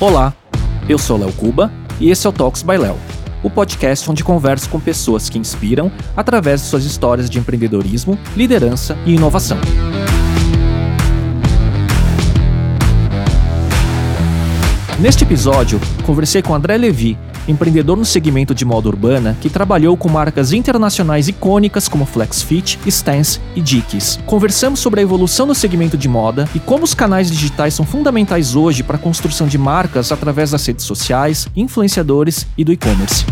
Olá, eu sou Léo Cuba e esse é o Talks by Léo, o podcast onde converso com pessoas que inspiram através de suas histórias de empreendedorismo, liderança e inovação. Neste episódio, conversei com André Levi, empreendedor no segmento de moda urbana que trabalhou com marcas internacionais icônicas como FlexFit, Stance e Dickies. Conversamos sobre a evolução do segmento de moda e como os canais digitais são fundamentais hoje para a construção de marcas através das redes sociais, influenciadores e do e-commerce.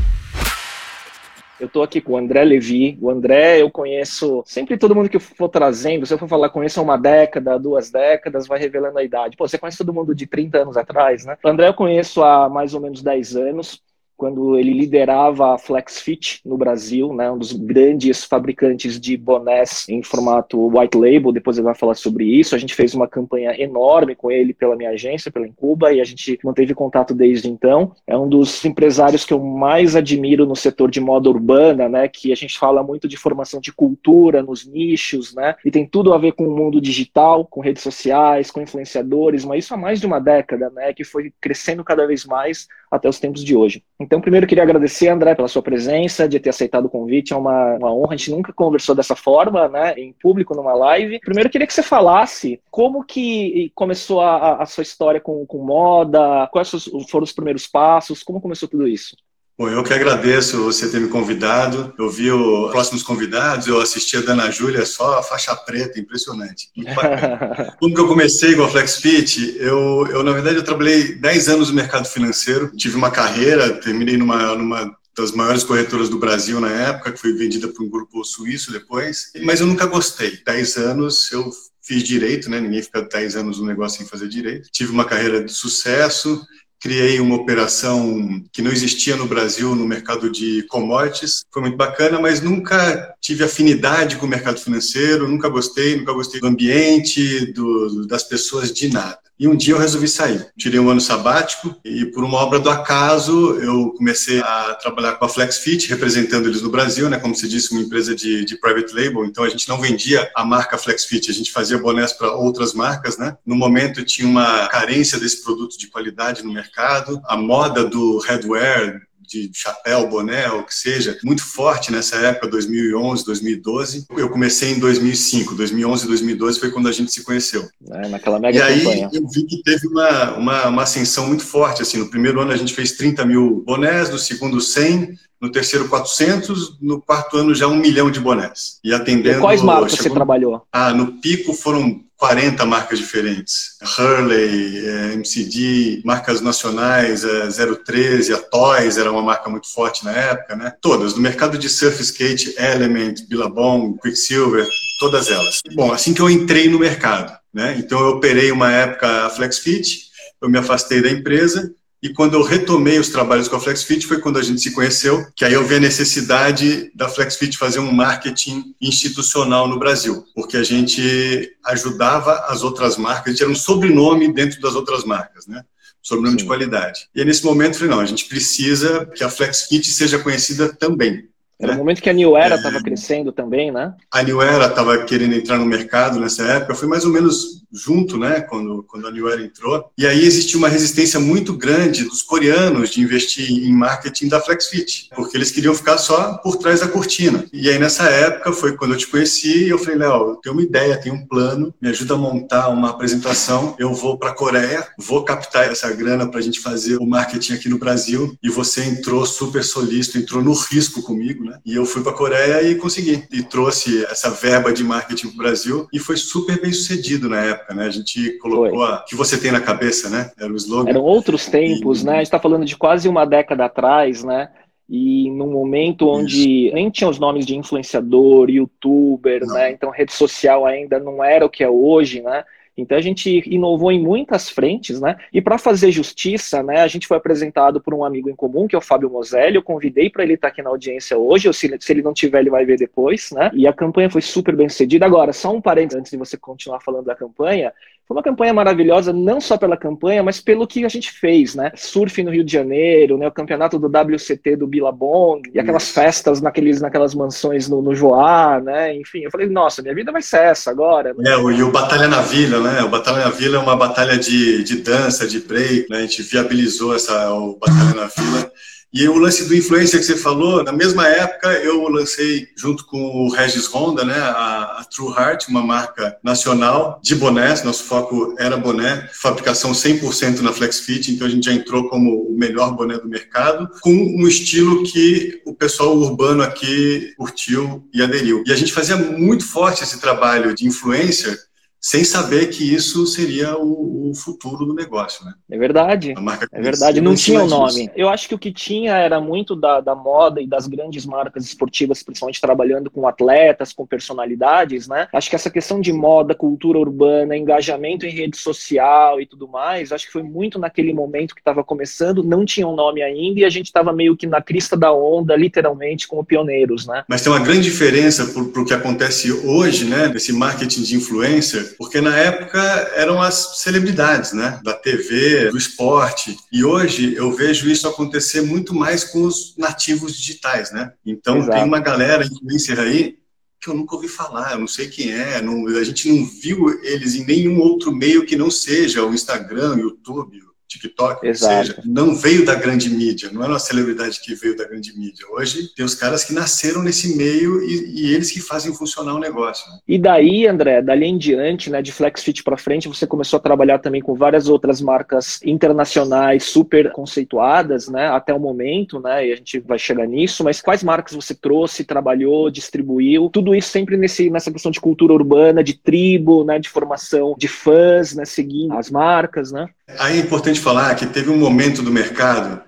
Eu estou aqui com o André Levi. O André eu conheço sempre todo mundo que eu for trazendo. Se eu for falar conheço há uma década, duas décadas, vai revelando a idade. Pô, você conhece todo mundo de 30 anos atrás, né? O André eu conheço há mais ou menos 10 anos quando ele liderava a FlexFit no Brasil, né, um dos grandes fabricantes de bonés em formato white label, depois ele vai falar sobre isso. A gente fez uma campanha enorme com ele pela minha agência, pela Incuba, e a gente manteve contato desde então. É um dos empresários que eu mais admiro no setor de moda urbana, né, que a gente fala muito de formação de cultura nos nichos, né, e tem tudo a ver com o mundo digital, com redes sociais, com influenciadores, mas isso há mais de uma década, né, que foi crescendo cada vez mais até os tempos de hoje. Então, primeiro queria agradecer, André, pela sua presença, de ter aceitado o convite, é uma, uma honra, a gente nunca conversou dessa forma, né, em público, numa live. Primeiro queria que você falasse como que começou a, a sua história com, com moda, quais foram os primeiros passos, como começou tudo isso? Bom, eu que agradeço você ter me convidado. Eu vi os próximos convidados, eu assisti a Dana Júlia, só a faixa preta, impressionante. Como que eu comecei com a FlexFit? Eu, eu, na verdade, eu trabalhei 10 anos no mercado financeiro, tive uma carreira, terminei numa, numa das maiores corretoras do Brasil na época, que foi vendida por um grupo suíço depois, mas eu nunca gostei. 10 anos eu fiz direito, né? Ninguém fica 10 anos no negócio sem fazer direito. Tive uma carreira de sucesso, criei uma operação que não existia no Brasil no mercado de commodities. Foi muito bacana, mas nunca tive afinidade com o mercado financeiro, nunca gostei, nunca gostei do ambiente, do, das pessoas, de nada. E um dia eu resolvi sair. Tirei um ano sabático e, por uma obra do acaso, eu comecei a trabalhar com a FlexFit, representando eles no Brasil, né? Como se disse, uma empresa de, de private label. Então a gente não vendia a marca FlexFit, a gente fazia bonés para outras marcas, né? No momento tinha uma carência desse produto de qualidade no mercado. A moda do headwear, de chapéu, boné, o que seja, muito forte nessa época, 2011, 2012. Eu comecei em 2005, 2011 2012 foi quando a gente se conheceu. É, naquela mega e aí campanha. eu vi que teve uma, uma, uma ascensão muito forte, assim, no primeiro ano a gente fez 30 mil bonés, no segundo 100, no terceiro 400, no quarto ano já um milhão de bonés. E atendendo... E quais marcas chegou... você trabalhou? Ah, no pico foram 40 marcas diferentes. Hurley, é, MCD, marcas nacionais, é, 013, a Toys era uma marca muito forte na época, né? Todas, no mercado de surf skate, Element, Billabong, Quicksilver, todas elas. Bom, assim que eu entrei no mercado, né? Então eu operei uma época a FlexFit, eu me afastei da empresa, e quando eu retomei os trabalhos com a FlexFit foi quando a gente se conheceu, que aí eu vi a necessidade da FlexFit fazer um marketing institucional no Brasil, porque a gente ajudava as outras marcas, a gente era um sobrenome dentro das outras marcas, né? Sobrenome Sim. de qualidade. E aí, nesse momento, eu falei, não, a gente precisa que a FlexFit seja conhecida também. Era o momento que a New Era estava é, crescendo também, né? A New Era estava querendo entrar no mercado nessa época, foi mais ou menos junto, né, quando, quando a New Era entrou. E aí existia uma resistência muito grande dos coreanos de investir em marketing da FlexFit, porque eles queriam ficar só por trás da cortina. E aí nessa época foi quando eu te conheci e eu falei, Léo, eu tenho uma ideia, tenho um plano, me ajuda a montar uma apresentação, eu vou para a Coreia, vou captar essa grana para a gente fazer o marketing aqui no Brasil e você entrou super solícito, entrou no risco comigo, né? E eu fui para a Coreia e consegui. E trouxe essa verba de marketing para o Brasil e foi super bem sucedido na época, né? A gente colocou o que você tem na cabeça, né? Era o slogan. Eram outros tempos, e... né? A gente está falando de quase uma década atrás, né? e num momento onde Isso. nem tinha os nomes de influenciador, youtuber, não. né? Então rede social ainda não era o que é hoje, né? Então a gente inovou em muitas frentes, né? E para fazer justiça, né, a gente foi apresentado por um amigo em comum, que é o Fábio Moselli. Eu convidei para ele estar tá aqui na audiência hoje, ou se, se, ele não tiver, ele vai ver depois, né? E a campanha foi super bem sucedida. Agora, só um parênteses antes de você continuar falando da campanha, Foi uma campanha maravilhosa, não só pela campanha, mas pelo que a gente fez, né? Surf no Rio de Janeiro, né? O campeonato do WCT do Billabong, e aquelas festas naqueles, naquelas mansões no, no Joá, né? Enfim, eu falei, nossa, minha vida vai ser essa agora. Né? É, e o Batalha na Vila, né? O Batalha na Vila é uma batalha de, de dança, de break, né? A gente viabilizou essa, o Batalha na Vila. E o lance do influencer que você falou, na mesma época eu lancei junto com o Regis Honda, né, a, a True Heart, uma marca nacional de bonés, nosso foco era boné, fabricação 100% na FlexFit, então a gente já entrou como o melhor boné do mercado, com um estilo que o pessoal urbano aqui curtiu e aderiu. E a gente fazia muito forte esse trabalho de influencer sem saber que isso seria o, o, futuro do negócio, né? É verdade. é verdade. Não tinha o nome. Eu acho que o que tinha era muito da, da moda e das grandes marcas esportivas, principalmente trabalhando com atletas, com personalidades, né? Acho que essa questão de moda, cultura urbana, engajamento em rede social e tudo mais, acho que foi muito naquele momento que estava começando, não tinha um nome ainda e a gente estava meio que na crista da onda, literalmente, como pioneiros, né? Mas tem uma grande diferença para o que acontece hoje, né? Desse marketing de influencer porque na época eram as celebridades, né, da TV, do esporte, e hoje eu vejo isso acontecer muito mais com os nativos digitais, né? Então Exato. tem uma galera influencer aí que eu nunca ouvi falar, eu não sei quem é, não, a gente não viu eles em nenhum outro meio que não seja o Instagram, o YouTube, TikTok, Exato. seja, não veio da grande mídia, não é uma celebridade que veio da grande mídia. Hoje tem os caras que nasceram nesse meio e, e eles que fazem funcionar o negócio. Né? E daí, André, dali em diante, né, de FlexFit para frente, você começou a trabalhar também com várias outras marcas internacionais super conceituadas, né, até o momento, né, e a gente vai chegar nisso, mas quais marcas você trouxe, trabalhou, distribuiu? Tudo isso sempre nesse, nessa questão de cultura urbana, de tribo, né, de formação de fãs, né, seguindo as marcas, né? Aí é importante falar que teve um momento do mercado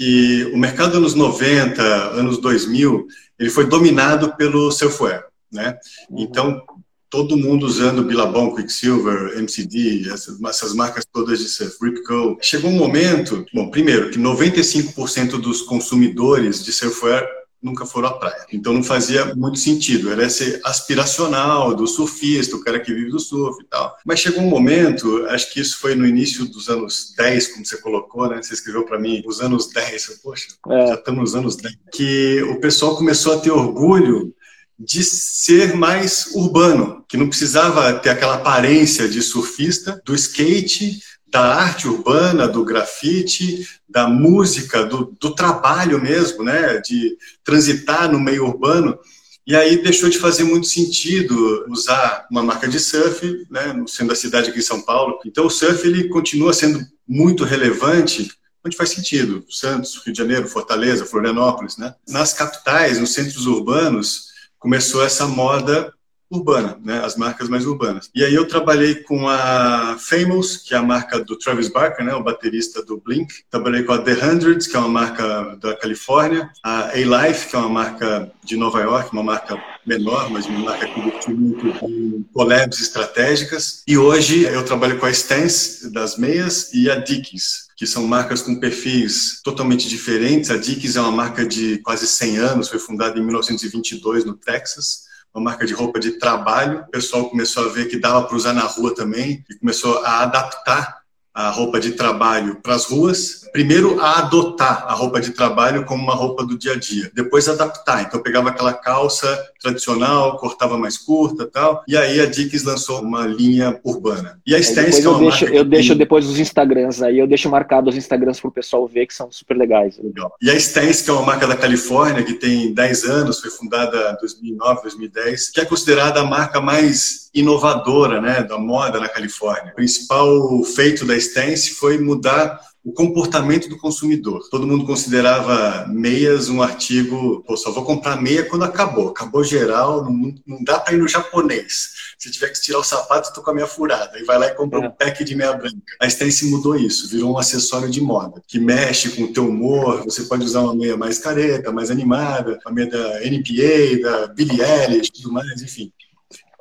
que o mercado anos 90, anos 2000, ele foi dominado pelo surfwear, né? Então, todo mundo usando Billabong, Quicksilver, MCD, essas, essas marcas todas de surf, Rip Curl. Chegou um momento, bom, primeiro, que 95% dos consumidores de surfwear nunca foram à praia. Então não fazia muito sentido, era esse aspiracional do surfista, o cara que vive do surf e tal. Mas chegou um momento, acho que isso foi no início dos anos 10, como você colocou, né? Você escreveu para mim, os anos 10, eu, poxa, é. já estamos nos anos 10, que o pessoal começou a ter orgulho de ser mais urbano, que não precisava ter aquela aparência de surfista, do skate, da arte urbana, do grafite, da música, do, do, trabalho mesmo, né, de transitar no meio urbano. E aí deixou de fazer muito sentido usar uma marca de surf, né, sendo a cidade aqui em São Paulo. Então o surf ele continua sendo muito relevante onde faz sentido, Santos, Rio de Janeiro, Fortaleza, Florianópolis, né? Nas capitais, nos centros urbanos, começou essa moda urbana, né, as marcas mais urbanas. E aí eu trabalhei com a Famous, que é a marca do Travis Barker, né, o baterista do Blink. Trabalhei com a The Hundreds, que é uma marca da Califórnia. A A-Life, que é uma marca de Nova York, uma marca menor, mas uma marca que investiu muito em collabs estratégicas. E hoje eu trabalho com a Stance, das meias, e a Dickies, que são marcas com perfis totalmente diferentes. A Dickies é uma marca de quase 100 anos, foi fundada em 1922 no Texas uma marca de roupa de trabalho. O pessoal começou a ver que dava para usar na rua também e começou a adaptar a roupa de trabalho para as ruas. Primeiro, a adotar a roupa de trabalho como uma roupa do dia a dia. Depois, adaptar. Então, eu pegava aquela calça tradicional, cortava mais curta tal. E aí, a Dickies lançou uma linha urbana. E a Stance, que é uma eu deixo, eu deixo depois os Instagrams aí, eu deixo marcado os Instagrams para o pessoal ver, que são super legais. Legal. E a Stance, que é uma marca da Califórnia, que tem 10 anos, foi fundada em 2009, 2010, que é considerada a marca mais inovadora né, da moda na Califórnia. O principal feito da Stance foi mudar o comportamento do consumidor. Todo mundo considerava meias um artigo, pô, só vou comprar meia quando acabou. Acabou geral, não, não dá para ir no japonês. Se tiver que tirar o sapato, estou com a meia furada. E vai lá e compra é. um pack de meia branca. A Stance mudou isso, virou um acessório de moda, que mexe com o teu humor. Você pode usar uma meia mais careta, mais animada, a meia da NPA, da Billie Eilish, tudo mais, enfim.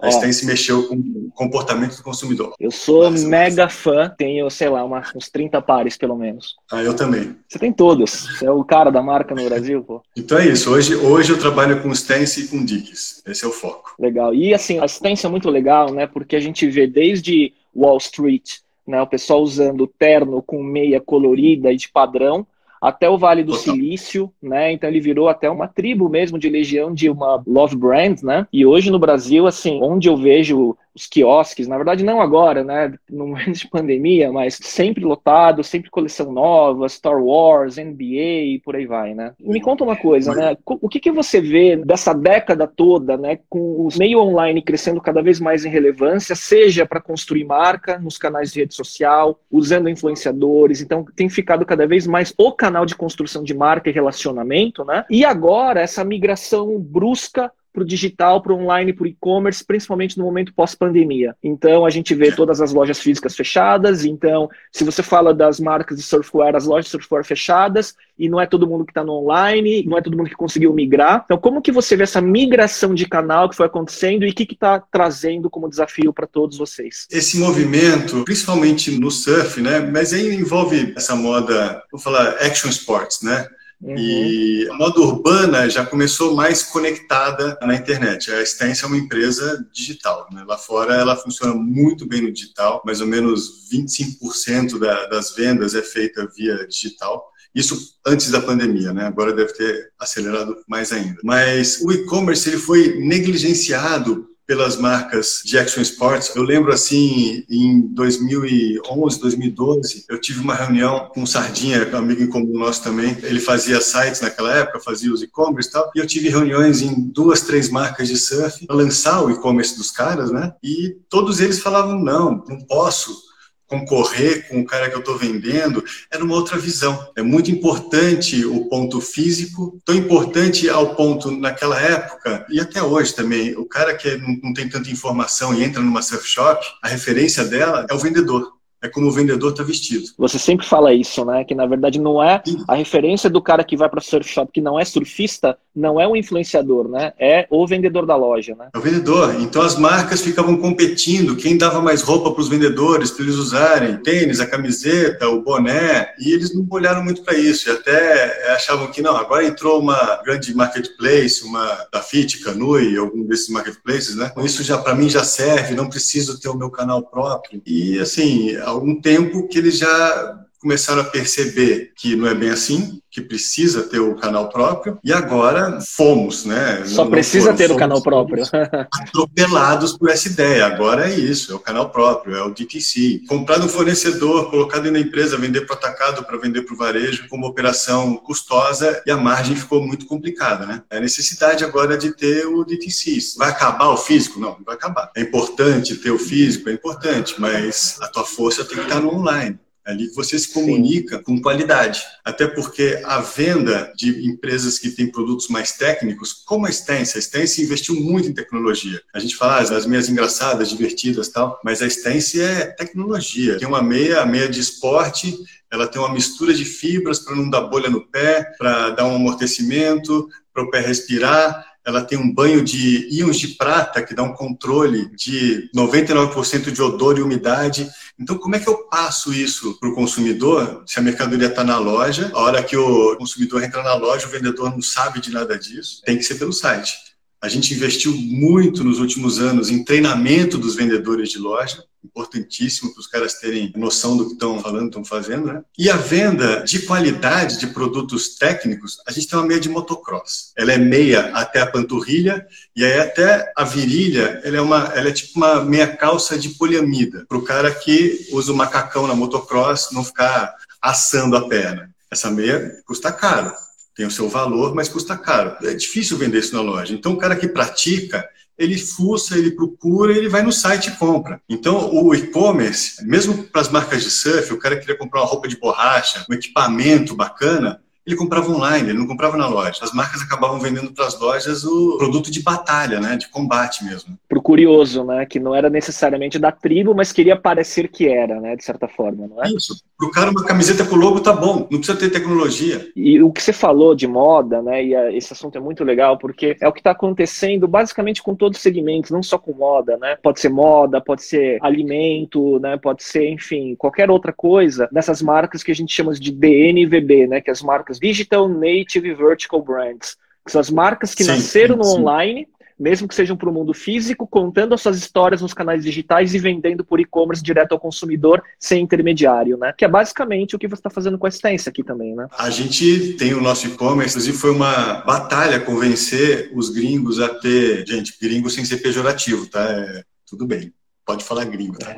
A Stance mexeu com o comportamento do consumidor. Eu sou Mas, mega fã, tenho, sei lá, uma, uns 30 pares pelo menos. Ah, eu também. Você tem todos. Você é o cara da marca no Brasil, pô. Então é isso. Hoje, hoje eu trabalho com Stance e com Dickies. Esse é o foco. Legal. E assim, a Stance é muito legal, né? Porque a gente vê desde Wall Street, né, o pessoal usando terno com meia colorida e de padrão, até o Vale do Silício, né? Então ele virou até uma tribo mesmo de legião de uma love brand, né? E hoje no Brasil, assim, onde eu vejo os quiosques, na verdade não agora, né, no momento de pandemia, mas sempre lotado, sempre coleção nova, Star Wars, NBA e por aí vai, né? Me conta uma coisa, né, o que, que você vê dessa década toda, né, com os meio online crescendo cada vez mais em relevância, seja para construir marca nos canais de rede social, usando influenciadores, então tem ficado cada vez mais o canal de construção de marca e relacionamento, né? E agora essa migração brusca para o digital, para o online, para o e-commerce, principalmente no momento pós-pandemia. Então, a gente vê todas as lojas físicas fechadas. Então, se você fala das marcas de surfwear, as lojas de surfwear fechadas, e não é todo mundo que está no online, não é todo mundo que conseguiu migrar. Então, como que você vê essa migração de canal que foi acontecendo e o que está trazendo como desafio para todos vocês? Esse movimento, principalmente no surf, né? Mas aí envolve essa moda, vou falar action sports, né? Uhum. E a moda urbana já começou mais conectada na internet. A Stance é uma empresa digital. Né? Lá fora ela funciona muito bem no digital, mais ou menos 25% da, das vendas é feita via digital. Isso antes da pandemia, né? Agora deve ter acelerado mais ainda. Mas o e-commerce ele foi negligenciado pelas marcas de Action Sports. Eu lembro assim, em 2011, 2012, eu tive uma reunião com o Sardinha, um amigo em comum nosso também. Ele fazia sites naquela época, fazia os e-commerce e tal. E eu tive reuniões em duas, três marcas de surf para lançar o e-commerce dos caras, né? E todos eles falavam: não, não posso concorrer com o cara que eu estou vendendo, era uma outra visão. É muito importante o ponto físico, tão importante ao ponto naquela época e até hoje também. O cara que não, tem tanta informação e entra numa surf shop, a referência dela é o vendedor é como o vendedor está vestido. Você sempre fala isso, né? Que na verdade não é a referência do cara que vai para surf shop que não é surfista, não é o influenciador, né? É o vendedor da loja, né? É o vendedor. Então as marcas ficavam competindo, quem dava mais roupa para os vendedores para eles usarem, tênis, a camiseta, o boné, e eles não olharam muito para isso. E até achavam que não, agora entrou uma grande marketplace, uma da Fit, Canui, algum desses marketplaces, né? Com isso já para mim já serve, não preciso ter o meu canal próprio. E assim algum tempo que eles já começaram a perceber que não é bem assim, que precisa ter o canal próprio, e agora fomos, né? Só não precisa foram, ter o canal próprio. atropelados por essa ideia. Agora é isso, é o canal próprio, é o DTC. Comprar no fornecedor, colocar dentro da empresa, vender para o atacado, para vender para o varejo, como operação custosa, e a margem ficou muito complicada, né? É a necessidade agora de ter o DTC. Vai acabar o físico? Não, não vai acabar. É importante ter o físico, é importante, mas a tua força tem que estar no online ali que você se comunica Sim. com qualidade. Até porque a venda de empresas que têm produtos mais técnicos, como a Stance, a Stance investiu muito em tecnologia. A gente fala ah, as meias engraçadas, divertidas tal, mas a Stance é tecnologia. Tem uma meia, a meia de esporte, ela tem uma mistura de fibras para não dar bolha no pé, para dar um amortecimento, para o pé respirar ela tem um banho de íons de prata que dá um controle de 99% de odor e umidade. Então, como é que eu passo isso para o consumidor? Se a mercadoria está na loja, a hora que o consumidor entra na loja, o vendedor não sabe de nada disso, tem que ser pelo site. A gente investiu muito nos últimos anos em treinamento dos vendedores de loja, importantíssimo para os caras terem noção do que estão falando, estão fazendo, né? E a venda de qualidade de produtos técnicos, a gente tem uma meia de motocross. Ela é meia até a panturrilha e aí até a virilha, ela é uma, ela é tipo uma meia calça de poliamida para o cara que usa o macacão na motocross não ficar assando a perna. Essa meia custa caro tem o seu valor, mas custa caro. É difícil vender isso na loja. Então, o cara que pratica, ele fuça, ele procura, ele vai no site e compra. Então, o e-commerce, mesmo para as marcas de surf, o cara queria comprar uma roupa de borracha, um equipamento bacana, ele comprava online, ele não comprava na loja. As marcas acabavam vendendo para as lojas o produto de batalha, né, de combate mesmo. Pro curioso, né, que não era necessariamente da tribo, mas queria parecer que era, né, de certa forma, não é? Isso. Pro cara uma camiseta com logo tá bom, não precisa ter tecnologia. E o que você falou de moda, né, e a, esse assunto é muito legal porque é o que está acontecendo basicamente com todos os segmentos, não só com moda, né? Pode ser moda, pode ser alimento, né, pode ser, enfim, qualquer outra coisa dessas marcas que a gente chama de DNVB, né, que as marcas Digital Native Vertical Brands, que são as marcas que sim, nasceram sim, no online, mesmo que sejam para o mundo físico, contando as suas histórias nos canais digitais e vendendo por e-commerce direto ao consumidor sem intermediário, né? Que é basicamente o que você está fazendo com a Stance aqui também, né? A gente tem o nosso e-commerce, inclusive foi uma batalha convencer os gringos a ter, gente, gringos sem ser pejorativo, tá? É, tudo bem pode falar gringo, tá?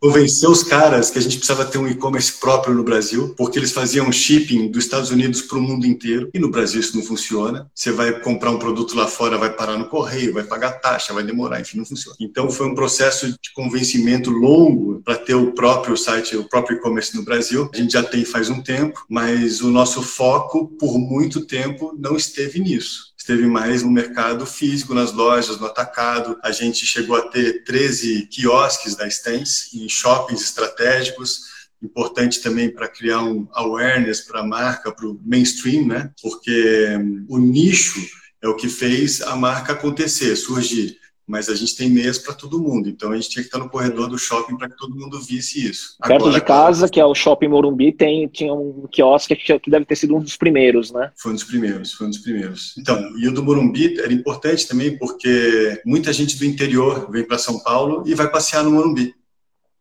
convencer os caras que a gente precisava ter um e-commerce próprio no Brasil, porque eles faziam shipping dos Estados Unidos para o mundo inteiro, e no Brasil isso não funciona. Você vai comprar um produto lá fora, vai parar no correio, vai pagar taxa, vai demorar, enfim, não funciona. Então foi um processo de convencimento longo para ter o próprio site, o próprio e-commerce no Brasil. A gente já tem faz um tempo, mas o nosso foco por muito tempo não esteve nisso esteve mais no mercado físico, nas lojas, no atacado. A gente chegou a ter 13 quiosques da Stance em shoppings estratégicos, importante também para criar um awareness para a marca, para o mainstream, né? Porque hum, o nicho é o que fez a marca acontecer, surgir mas a gente tem meias para todo mundo, então a gente tinha que estar no corredor do shopping para que todo mundo visse isso. Perto Agora, de casa, que é o Shopping Morumbi, tem, tinha um quiosque que deve ter sido um dos primeiros, né? Foi um dos primeiros, foi um dos primeiros. Então, e o do Morumbi era importante também porque muita gente do interior vem para São Paulo e vai passear no Morumbi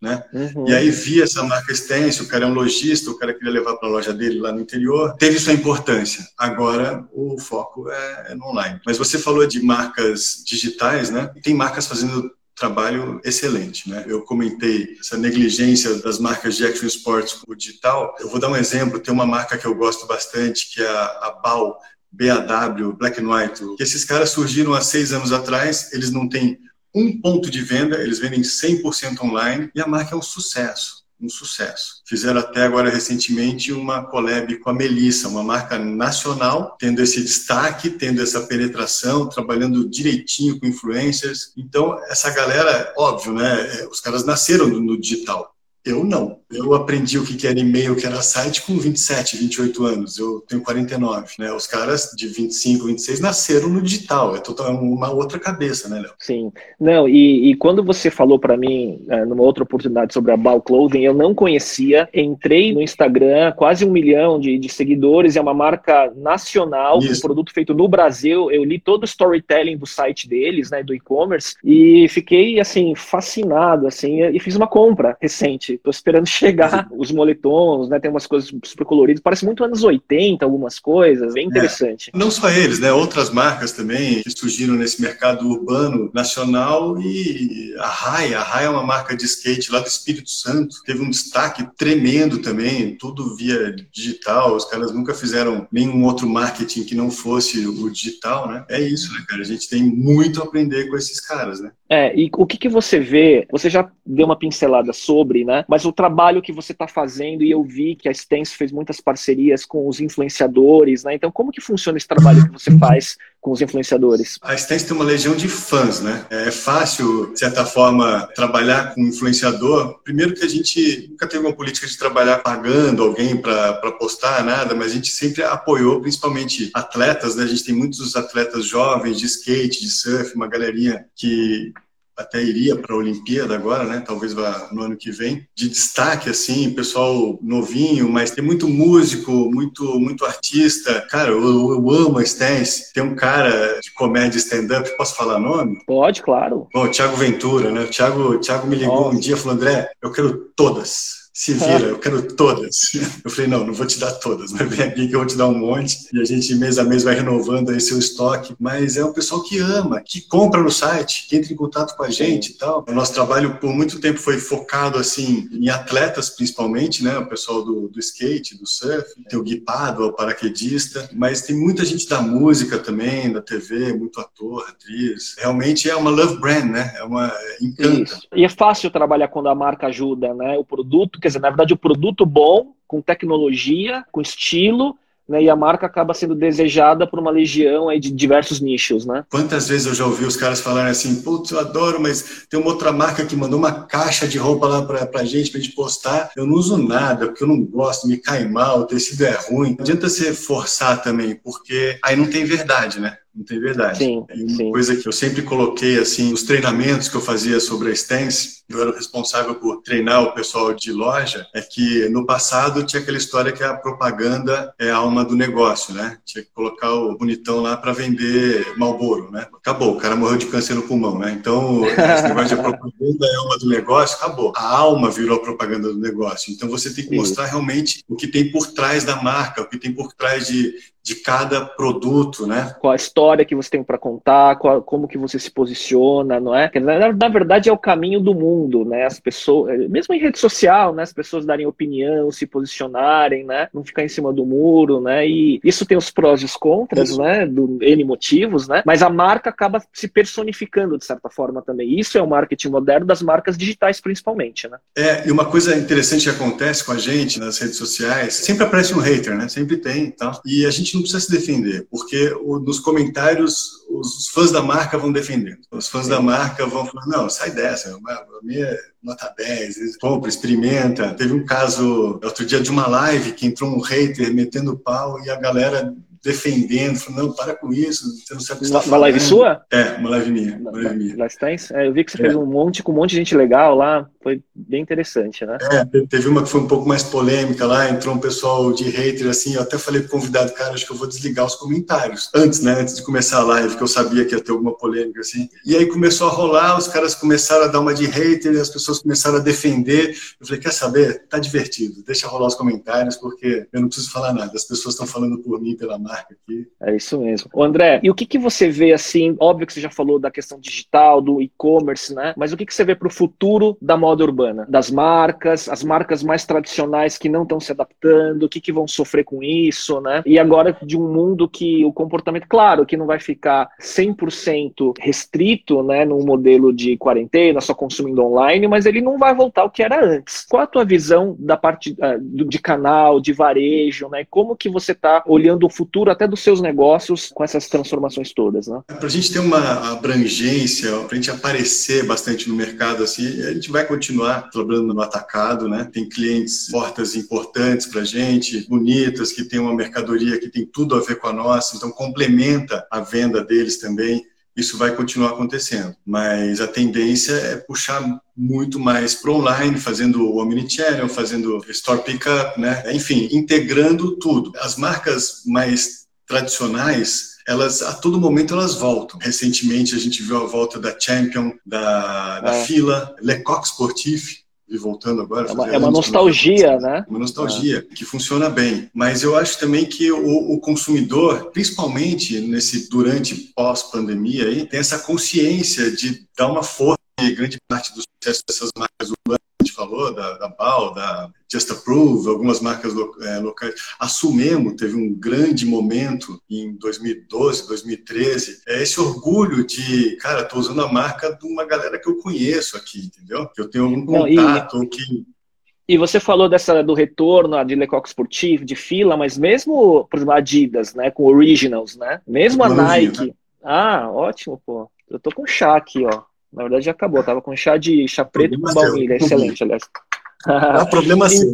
né? Uhum. E aí via essa marca Stance, o cara é um lojista, o cara queria levar para a loja dele lá no interior, teve sua importância. Agora o foco é, é no online. Mas você falou de marcas digitais, né? E tem marcas fazendo trabalho excelente, né? Eu comentei essa negligência das marcas de action sports com o digital. Eu vou dar um exemplo. Tem uma marca que eu gosto bastante que é a BAW, BAW, Black and White. Que esses caras surgiram há seis anos atrás. Eles não têm um ponto de venda, eles vendem 100% online e a marca é um sucesso, um sucesso. Fizeram até agora recentemente uma collab com a Melissa, uma marca nacional, tendo esse destaque, tendo essa penetração, trabalhando direitinho com influencers. Então, essa galera, óbvio, né, é, os caras nasceram no digital. Eu não. Eu aprendi o que era e-mail, o que era site com 27, 28 anos. Eu tenho 49. Né? Os caras de 25, 26 nasceram no digital. É total, uma outra cabeça, né, Léo? Sim. Não, e, e quando você falou para mim, é, numa outra oportunidade, sobre a Bal Clothing, eu não conhecia. Entrei no Instagram, quase um milhão de, de seguidores. É uma marca nacional, Isso. um produto feito no Brasil. Eu li todo o storytelling do site deles, né, do e-commerce, e fiquei, assim, fascinado, assim, e fiz uma compra recente Tô esperando chegar os moletons, né? Tem umas coisas super coloridas. Parece muito anos 80, algumas coisas. Bem é. interessante. É. Não só eles, né? Outras marcas também que surgiram nesse mercado urbano nacional e a Rai. A Rai é uma marca de skate lá do Espírito Santo. Teve um destaque tremendo também, tudo via digital. Os caras nunca fizeram nenhum outro marketing que não fosse o digital, né? É isso, né, cara? A gente tem muito a aprender com esses caras, né? É, e o que, que você vê? Você já deu uma pincelada sobre, né? Mas o trabalho que você está fazendo, e eu vi que a Stance fez muitas parcerias com os influenciadores, né? Então, como que funciona esse trabalho que você faz com os influenciadores? A Stance tem uma legião de fãs, né? É fácil, de certa forma, trabalhar com um influenciador. Primeiro que a gente nunca teve uma política de trabalhar pagando alguém para postar nada, mas a gente sempre apoiou, principalmente atletas, né? A gente tem muitos atletas jovens de skate, de surf, uma galerinha que até iria para a Olimpíada agora, né? Talvez vá no ano que vem. De destaque, assim, pessoal novinho, mas tem muito músico, muito muito artista. Cara, eu, eu amo a Stance. Tem um cara de comédia stand-up, posso falar nome? Pode, claro. Bom, Thiago Ventura, né? O Thiago, Thiago me ligou um dia e falou, André, eu quero todas se vira, eu quero todas. Eu falei, não, não vou te dar todas, mas vem aqui que eu vou te dar um monte. E a gente, mês a mês, vai renovando aí seu estoque. Mas é um pessoal que ama, que compra no site, que entra em contato com a gente e tal. O nosso trabalho, por muito tempo, foi focado, assim, em atletas, principalmente, né? O pessoal do, do skate, do surf. Tem o guipado, o paraquedista. Mas tem muita gente da música também, da TV, muito ator, atriz. Realmente é uma love brand, né? É uma... É, encanta. Isso. E é fácil trabalhar quando a marca ajuda, né? O produto quer dizer, na verdade, o produto bom, com tecnologia, com estilo, né, e a marca acaba sendo desejada por uma legião aí de diversos nichos, né? Quantas vezes eu já ouvi os caras falarem assim, putz, eu adoro, mas tem uma outra marca que mandou uma caixa de roupa lá pra, pra gente, pra gente postar, eu não uso nada, porque eu não gosto, me cai mal, o tecido é ruim. Não adianta você forçar também, porque aí não tem verdade, né? Não tem verdade. Sim, e uma sim. coisa que eu sempre coloquei, assim, os treinamentos que eu fazia sobre a Stance, eu era responsável por treinar o pessoal de loja, é que no passado tinha aquela história que a propaganda é a alma do negócio, né? Tinha que colocar o bonitão lá para vender Malboro, né? Acabou, o cara morreu de câncer no pulmão, né? Então, esse negócio de propaganda é a alma do negócio, acabou. A alma virou a propaganda do negócio. Então, você tem que mostrar realmente o que tem por trás da marca, o que tem por trás de, de cada produto, né? Qual a história que você tem para contar, qual, como que você se posiciona, não é? Na, na, verdade é o caminho do mundo, né? As pessoas, mesmo em rede social, né? As pessoas darem opinião, se posicionarem, né? Não ficar em cima do muro, né? E isso tem os prós e os contras, isso. né? Do N motivos, né? Mas a marca acaba se personificando de certa forma também. Isso é o marketing moderno das marcas digitais principalmente, né? É, e uma coisa interessante que acontece com a gente nas redes sociais, sempre aparece um hater, né? Sempre tem, tá? E a gente não precisa se defender, porque o, nos comentários os fãs da marca vão defendendo. Os fãs da marca vão falar, não, sai dessa, a minha é nota 10, compra, experimenta. Teve um caso outro dia de uma live que entrou um hater metendo pau e a galera defendendo, falando, não, para com isso, você não sabe o que está Uma live sua? É, uma live minha. Uma live minha. Last É, eu vi que você é. fez um monte com um monte de gente legal lá, foi bem interessante, né? É, teve uma que foi um pouco mais polêmica lá, entrou um pessoal de hater, assim, eu até falei pro convidado, cara, acho que eu vou desligar os comentários, antes, né, antes de começar a live, que eu sabia que ia ter alguma polêmica, assim. E aí começou a rolar, os caras começaram a dar uma de hater, as pessoas começaram a defender, eu falei, quer saber? Tá divertido, deixa rolar os comentários, porque eu não preciso falar nada, as pessoas estão falando por mim, pela marca marca aqui. É isso mesmo. Ô André, e o que, que você vê assim? Óbvio que você já falou da questão digital, do e-commerce, né? Mas o que, que você vê para o futuro da moda urbana? Das marcas, as marcas mais tradicionais que não estão se adaptando, o que, que vão sofrer com isso, né? E agora de um mundo que o comportamento, claro, que não vai ficar 100% restrito, né, num modelo de quarentena, só consumindo online, mas ele não vai voltar ao que era antes. Qual a tua visão da parte uh, de canal, de varejo, né? Como que você está olhando o futuro futuro até dos seus negócios com essas transformações todas, né? Para a gente ter uma abrangência, para a gente aparecer bastante no mercado, assim, a gente vai continuar trabalhando no atacado, né? Tem clientes portas importantes para a gente, bonitas, que tem uma mercadoria que tem tudo a ver com a nossa, então complementa a venda deles também isso vai continuar acontecendo. Mas a tendência é puxar muito mais para online, fazendo o omnichannel, fazendo store pickup, né? Enfim, integrando tudo. As marcas mais tradicionais, elas a todo momento elas voltam. Recentemente a gente viu a volta da Champion, da, da é. Fila, Lecoq Sportif, e voltando agora. É uma, é uma nostalgia, né? Uma nostalgia é. que funciona bem. Mas eu acho também que o, o consumidor, principalmente nesse durante pós-pandemia tem essa consciência de dar uma força grande parte do sucesso dessas marcas urbanas gente falou, da, da BAL, da Just Approve, algumas marcas é, locais. A Sumemo teve um grande momento em 2012, 2013. É esse orgulho de, cara, estou usando a marca de uma galera que eu conheço aqui, entendeu? Que eu tenho algum contato, Não, e... que e você falou dessa do retorno de Lecoq Sportivo, de fila, mas mesmo, por exemplo, Adidas, né, com Originals, né? Mesmo a Nike. Né? Ah, ótimo, pô. Eu tô com chá aqui, ó. Na verdade já acabou, tava com chá de chá preto com baunilha, excelente, aliás. Não problema sim.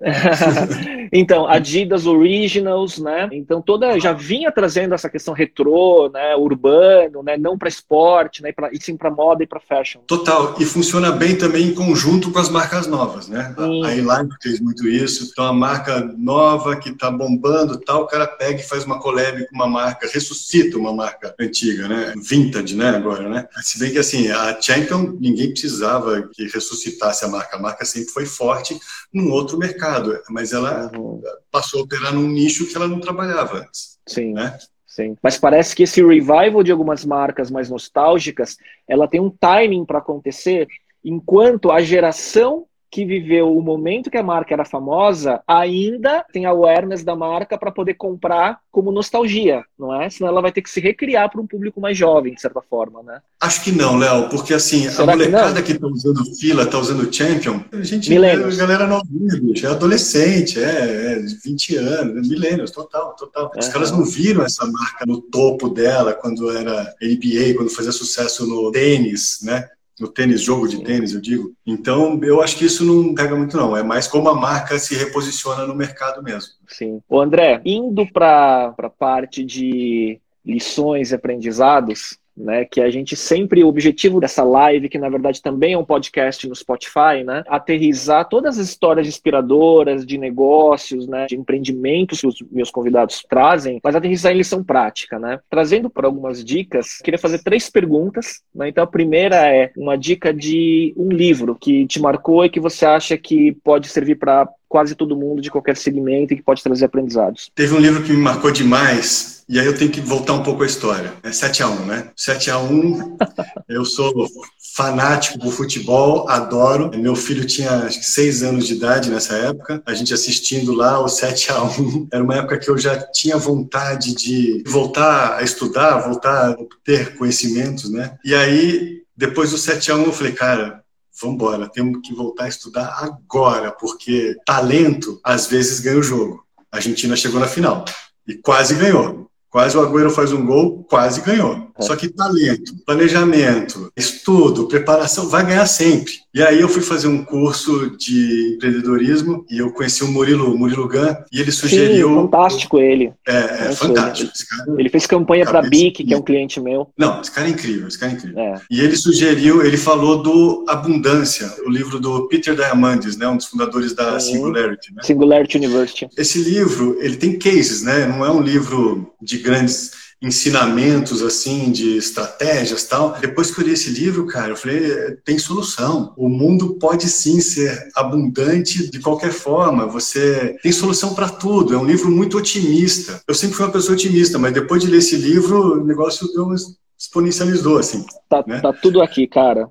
então, Adidas Originals, né? Então toda já vinha trazendo essa questão retrô, né, urbano, né, não para esporte, né, pra, e sim para moda e para fashion. Total, e funciona bem também em conjunto com as marcas novas, né? Sim. A Inline fez muito isso. Então a marca nova que está bombando, tal, o cara pega e faz uma collab com uma marca, ressuscita uma marca antiga, né? Vintage, né, agora, né? Se bem que assim, a Champion ninguém precisava que ressuscitasse a marca, a marca sempre foi foi forte num outro mercado, mas ela uhum. passou a operar num nicho que ela não trabalhava antes. Sim. Né? Sim. Mas parece que esse revival de algumas marcas mais nostálgicas, ela tem um timing para acontecer, enquanto a geração que viveu o momento que a marca era famosa ainda tem awareness da marca para poder comprar como nostalgia, não é? Senão ela vai ter que se recriar para um público mais jovem, de certa forma, né? Acho que não, Léo, porque assim, Será a molecada que está usando fila, está usando Champion, a gente milênios. é galera novinha, bicho, é adolescente, é, é 20 anos, milênios, total, total. Os caras não viram essa marca no topo dela quando era NBA, quando fazia sucesso no tênis, né? No tênis, jogo de tênis, eu digo. Então, eu acho que isso não pega muito, não. É mais como a marca se reposiciona no mercado mesmo. Sim. O André, indo para a parte de lições e aprendizados, né, que a gente sempre, o objetivo dessa live, que na verdade também é um podcast no Spotify, né, aterrizar todas as histórias inspiradoras de negócios, né, de empreendimentos que os meus convidados trazem, mas aterrizar em lição prática, né. Trazendo para algumas dicas, queria fazer três perguntas, né, então a primeira é uma dica de um livro que te marcou e que você acha que pode servir para quase todo mundo de qualquer segmento e que pode trazer aprendizados. Teve um livro que me marcou demais, e aí eu tenho que voltar um pouco a história. É 7 a 1 né? 7 a 1 eu sou fanático do futebol, adoro. Meu filho tinha acho que 6 anos de idade nessa época, a gente assistindo lá o 7 a 1 Era uma época que eu já tinha vontade de voltar a estudar, voltar a ter conhecimentos, né? E aí, depois do 7 a 1 eu falei, cara, vamos embora, temos que voltar a estudar agora, porque talento às vezes ganha o jogo. A Argentina chegou na final e quase ganhou. Quase o Agüero faz um gol, quase ganhou. É. Só que talento, planejamento, estudo, preparação, vai ganhar sempre. E aí eu fui fazer um curso de empreendedorismo e eu conheci o Murilo, Murilo Gun, e ele sugeriu... Sim, fantástico ele. É, é fantástico. Ele, ele fez campanha para BIC, que é um cliente meu. Não, esse cara é incrível, esse cara é incrível. É. E ele sugeriu, ele falou do Abundância, o livro do Peter Diamandis, né, um dos fundadores da Sim. Singularity. Né? Singularity University. Esse livro, ele tem cases, né, não é um livro de grandes ensinamentos assim de estratégias tal. Depois que eu li esse livro, cara, eu falei, tem solução. O mundo pode sim ser abundante de qualquer forma. Você tem solução para tudo. É um livro muito otimista. Eu sempre fui uma pessoa otimista, mas depois de ler esse livro, o negócio deu exponencializou assim. Tá, né? tá tudo aqui, cara.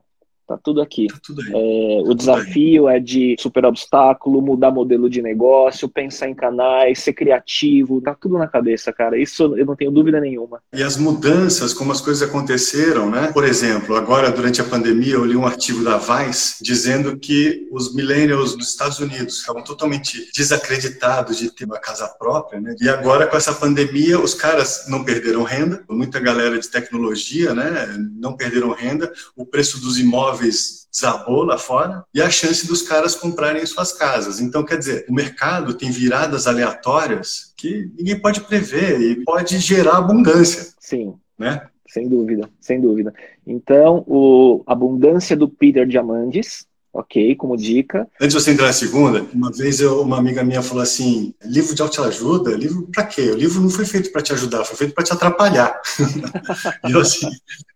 Tá tudo aqui. Tá tudo é, o desafio é de superar obstáculo, mudar modelo de negócio, pensar em canais, ser criativo, tá tudo na cabeça, cara. Isso eu não tenho dúvida nenhuma. E as mudanças, como as coisas aconteceram, né? Por exemplo, agora durante a pandemia eu li um artigo da Vice dizendo que os millennials dos Estados Unidos estavam totalmente desacreditados de ter uma casa própria, né? E agora com essa pandemia os caras não perderam renda, muita galera de tecnologia, né? Não perderam renda, o preço dos imóveis imóveis desabou lá fora e a chance dos caras comprarem suas casas. Então, quer dizer, o mercado tem viradas aleatórias que ninguém pode prever e pode gerar abundância. Sim. Né? Sem dúvida, sem dúvida. Então, o Abundância do Peter Diamandis, ok, como dica. Antes de você entrar na segunda, uma vez eu, uma amiga minha falou assim: livro de autoajuda? Livro para quê? O livro não foi feito para te ajudar, foi feito para te atrapalhar. eu, assim,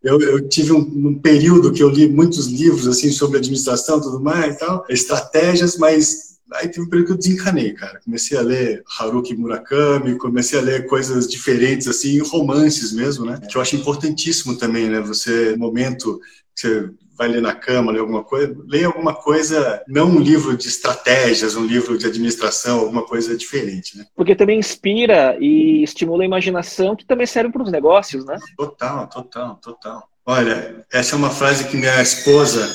eu, eu tive um, um, período que eu li muitos livros assim sobre administração tudo mais tal, estratégias, mas Aí teve um período que eu desencanei, cara. Comecei a ler Haruki Murakami, comecei a ler coisas diferentes, assim, romances mesmo, né? Que eu acho importantíssimo também, né? Você, momento que você vai ler na cama, ler alguma coisa, leia alguma coisa, não um livro de estratégias, um livro de administração, alguma coisa diferente, né? Porque também inspira e estimula a imaginação, que também serve para os negócios, né? Total, total, total. Olha, essa é uma frase que minha esposa,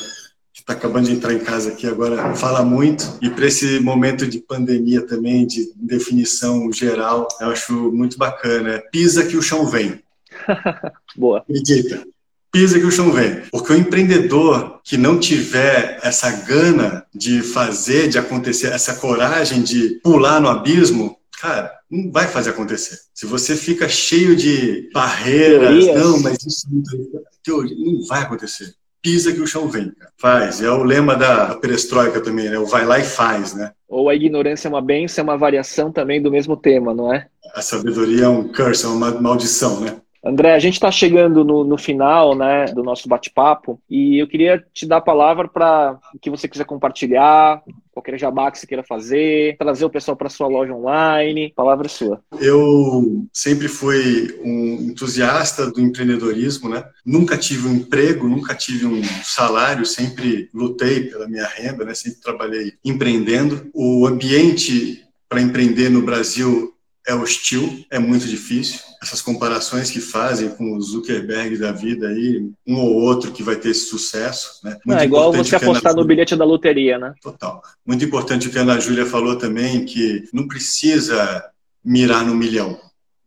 está acabando de entrar em casa aqui agora, fala muito, e para esse momento de pandemia também, de definição geral, eu acho muito bacana. Pisa que o chão vem. Boa. Acredita pisa que o chão vem. Porque o empreendedor que não tiver essa gana de fazer, de acontecer, essa coragem de pular no abismo, cara, não vai fazer acontecer. Se você fica cheio de barreiras, Teorias. não, mas isso não, não vai acontecer. Pisa que o chão vem, cara. faz. É o lema da perestroika também, né? O vai lá e faz, né? Ou a ignorância é uma benção, é uma variação também do mesmo tema, não é? A sabedoria é um curse, é uma maldição, né? André, a gente está chegando no, no, final né, do nosso bate-papo e eu queria te dar a palavra para o que você quiser compartilhar, qualquer jabá que você queira fazer, trazer o pessoal para sua loja online. Palavra é sua. Eu sempre fui um entusiasta do empreendedorismo, né? Nunca tive um emprego, nunca tive um salário, sempre lutei pela minha renda, né? Sempre trabalhei empreendendo. O ambiente para empreender no Brasil é hostil, é muito difícil. Essas comparações que fazem com o Zuckerberg da vida aí, um ou outro que vai ter esse sucesso, né? Muito é igual você apostar no bilhete da loteria, né? Total. Muito importante o que a Ana Júlia falou também, que não precisa mirar no milhão.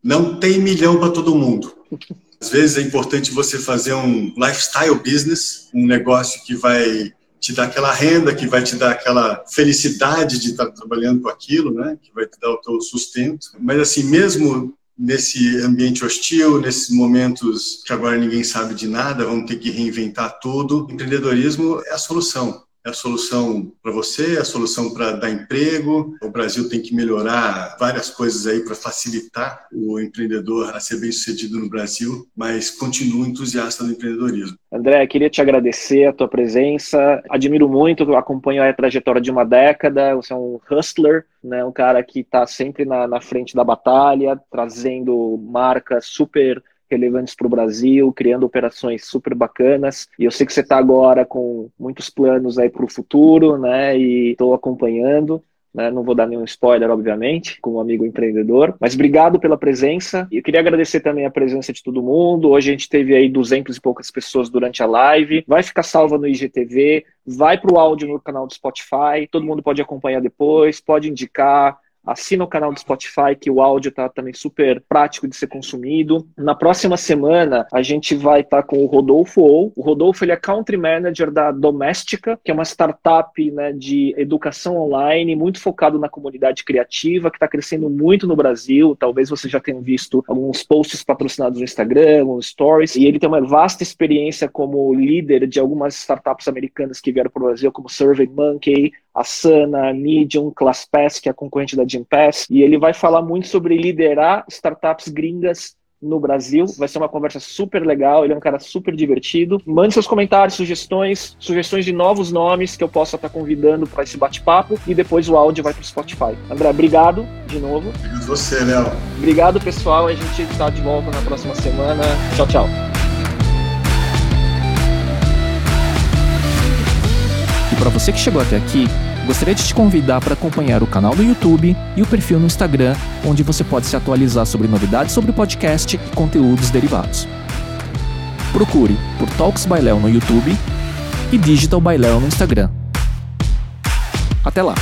Não tem milhão para todo mundo. Às vezes é importante você fazer um lifestyle business, um negócio que vai te dar aquela renda, que vai te dar aquela felicidade de estar trabalhando com aquilo, né? Que vai te dar o teu sustento. Mas assim, mesmo nesse ambiente hostil, nesses momentos que agora ninguém sabe de nada, vamos ter que reinventar tudo. Empreendedorismo é a solução é a solução para você, é a solução para dar emprego. O Brasil tem que melhorar várias coisas aí para facilitar o empreendedor a ser bem sucedido no Brasil, mas continuo entusiasta do empreendedorismo. André, queria te agradecer a tua presença. Admiro muito, acompanho a trajetória de uma década. Você é um hustler, né? um cara que está sempre na, na frente da batalha, trazendo marcas super relevantes para o Brasil, criando operações super bacanas. E eu sei que você está agora com muitos planos aí para o futuro, né? E estou acompanhando. Né? Não vou dar nenhum spoiler, obviamente, como amigo empreendedor, mas obrigado pela presença. E eu queria agradecer também a presença de todo mundo. Hoje a gente teve aí 200 e poucas pessoas durante a live. Vai ficar salva no IGTV, vai para o áudio no canal do Spotify. Todo mundo pode acompanhar depois, pode indicar Assina o canal do Spotify, que o áudio tá também super prático de ser consumido. Na próxima semana, a gente vai estar tá com o Rodolfo Ou. O Rodolfo ele é Country Manager da Doméstica, que é uma startup né, de educação online, muito focado na comunidade criativa, que está crescendo muito no Brasil. Talvez você já tenha visto alguns posts patrocinados no Instagram, stories. E ele tem uma vasta experiência como líder de algumas startups americanas que vieram para o Brasil, como SurveyMonkey, Asana, Medium, ClassPass, que é a concorrente da Gympass, e ele vai falar muito sobre liderar startups gringas no Brasil. Vai ser uma conversa super legal. Ele é um cara super divertido. Mande seus comentários, sugestões, sugestões de novos nomes que eu possa estar convidando para esse bate-papo e depois o áudio vai para o Spotify. André, obrigado de novo. Obrigado você, Léo. Obrigado, pessoal. A gente está de volta na próxima semana. Tchau, tchau. para você que chegou até aqui, gostaria de te convidar para acompanhar o canal do YouTube e o perfil no Instagram, onde você pode se atualizar sobre novidades sobre o podcast e conteúdos derivados. Procure por Talks by Léo no YouTube e Digital by Léo no Instagram. Até lá!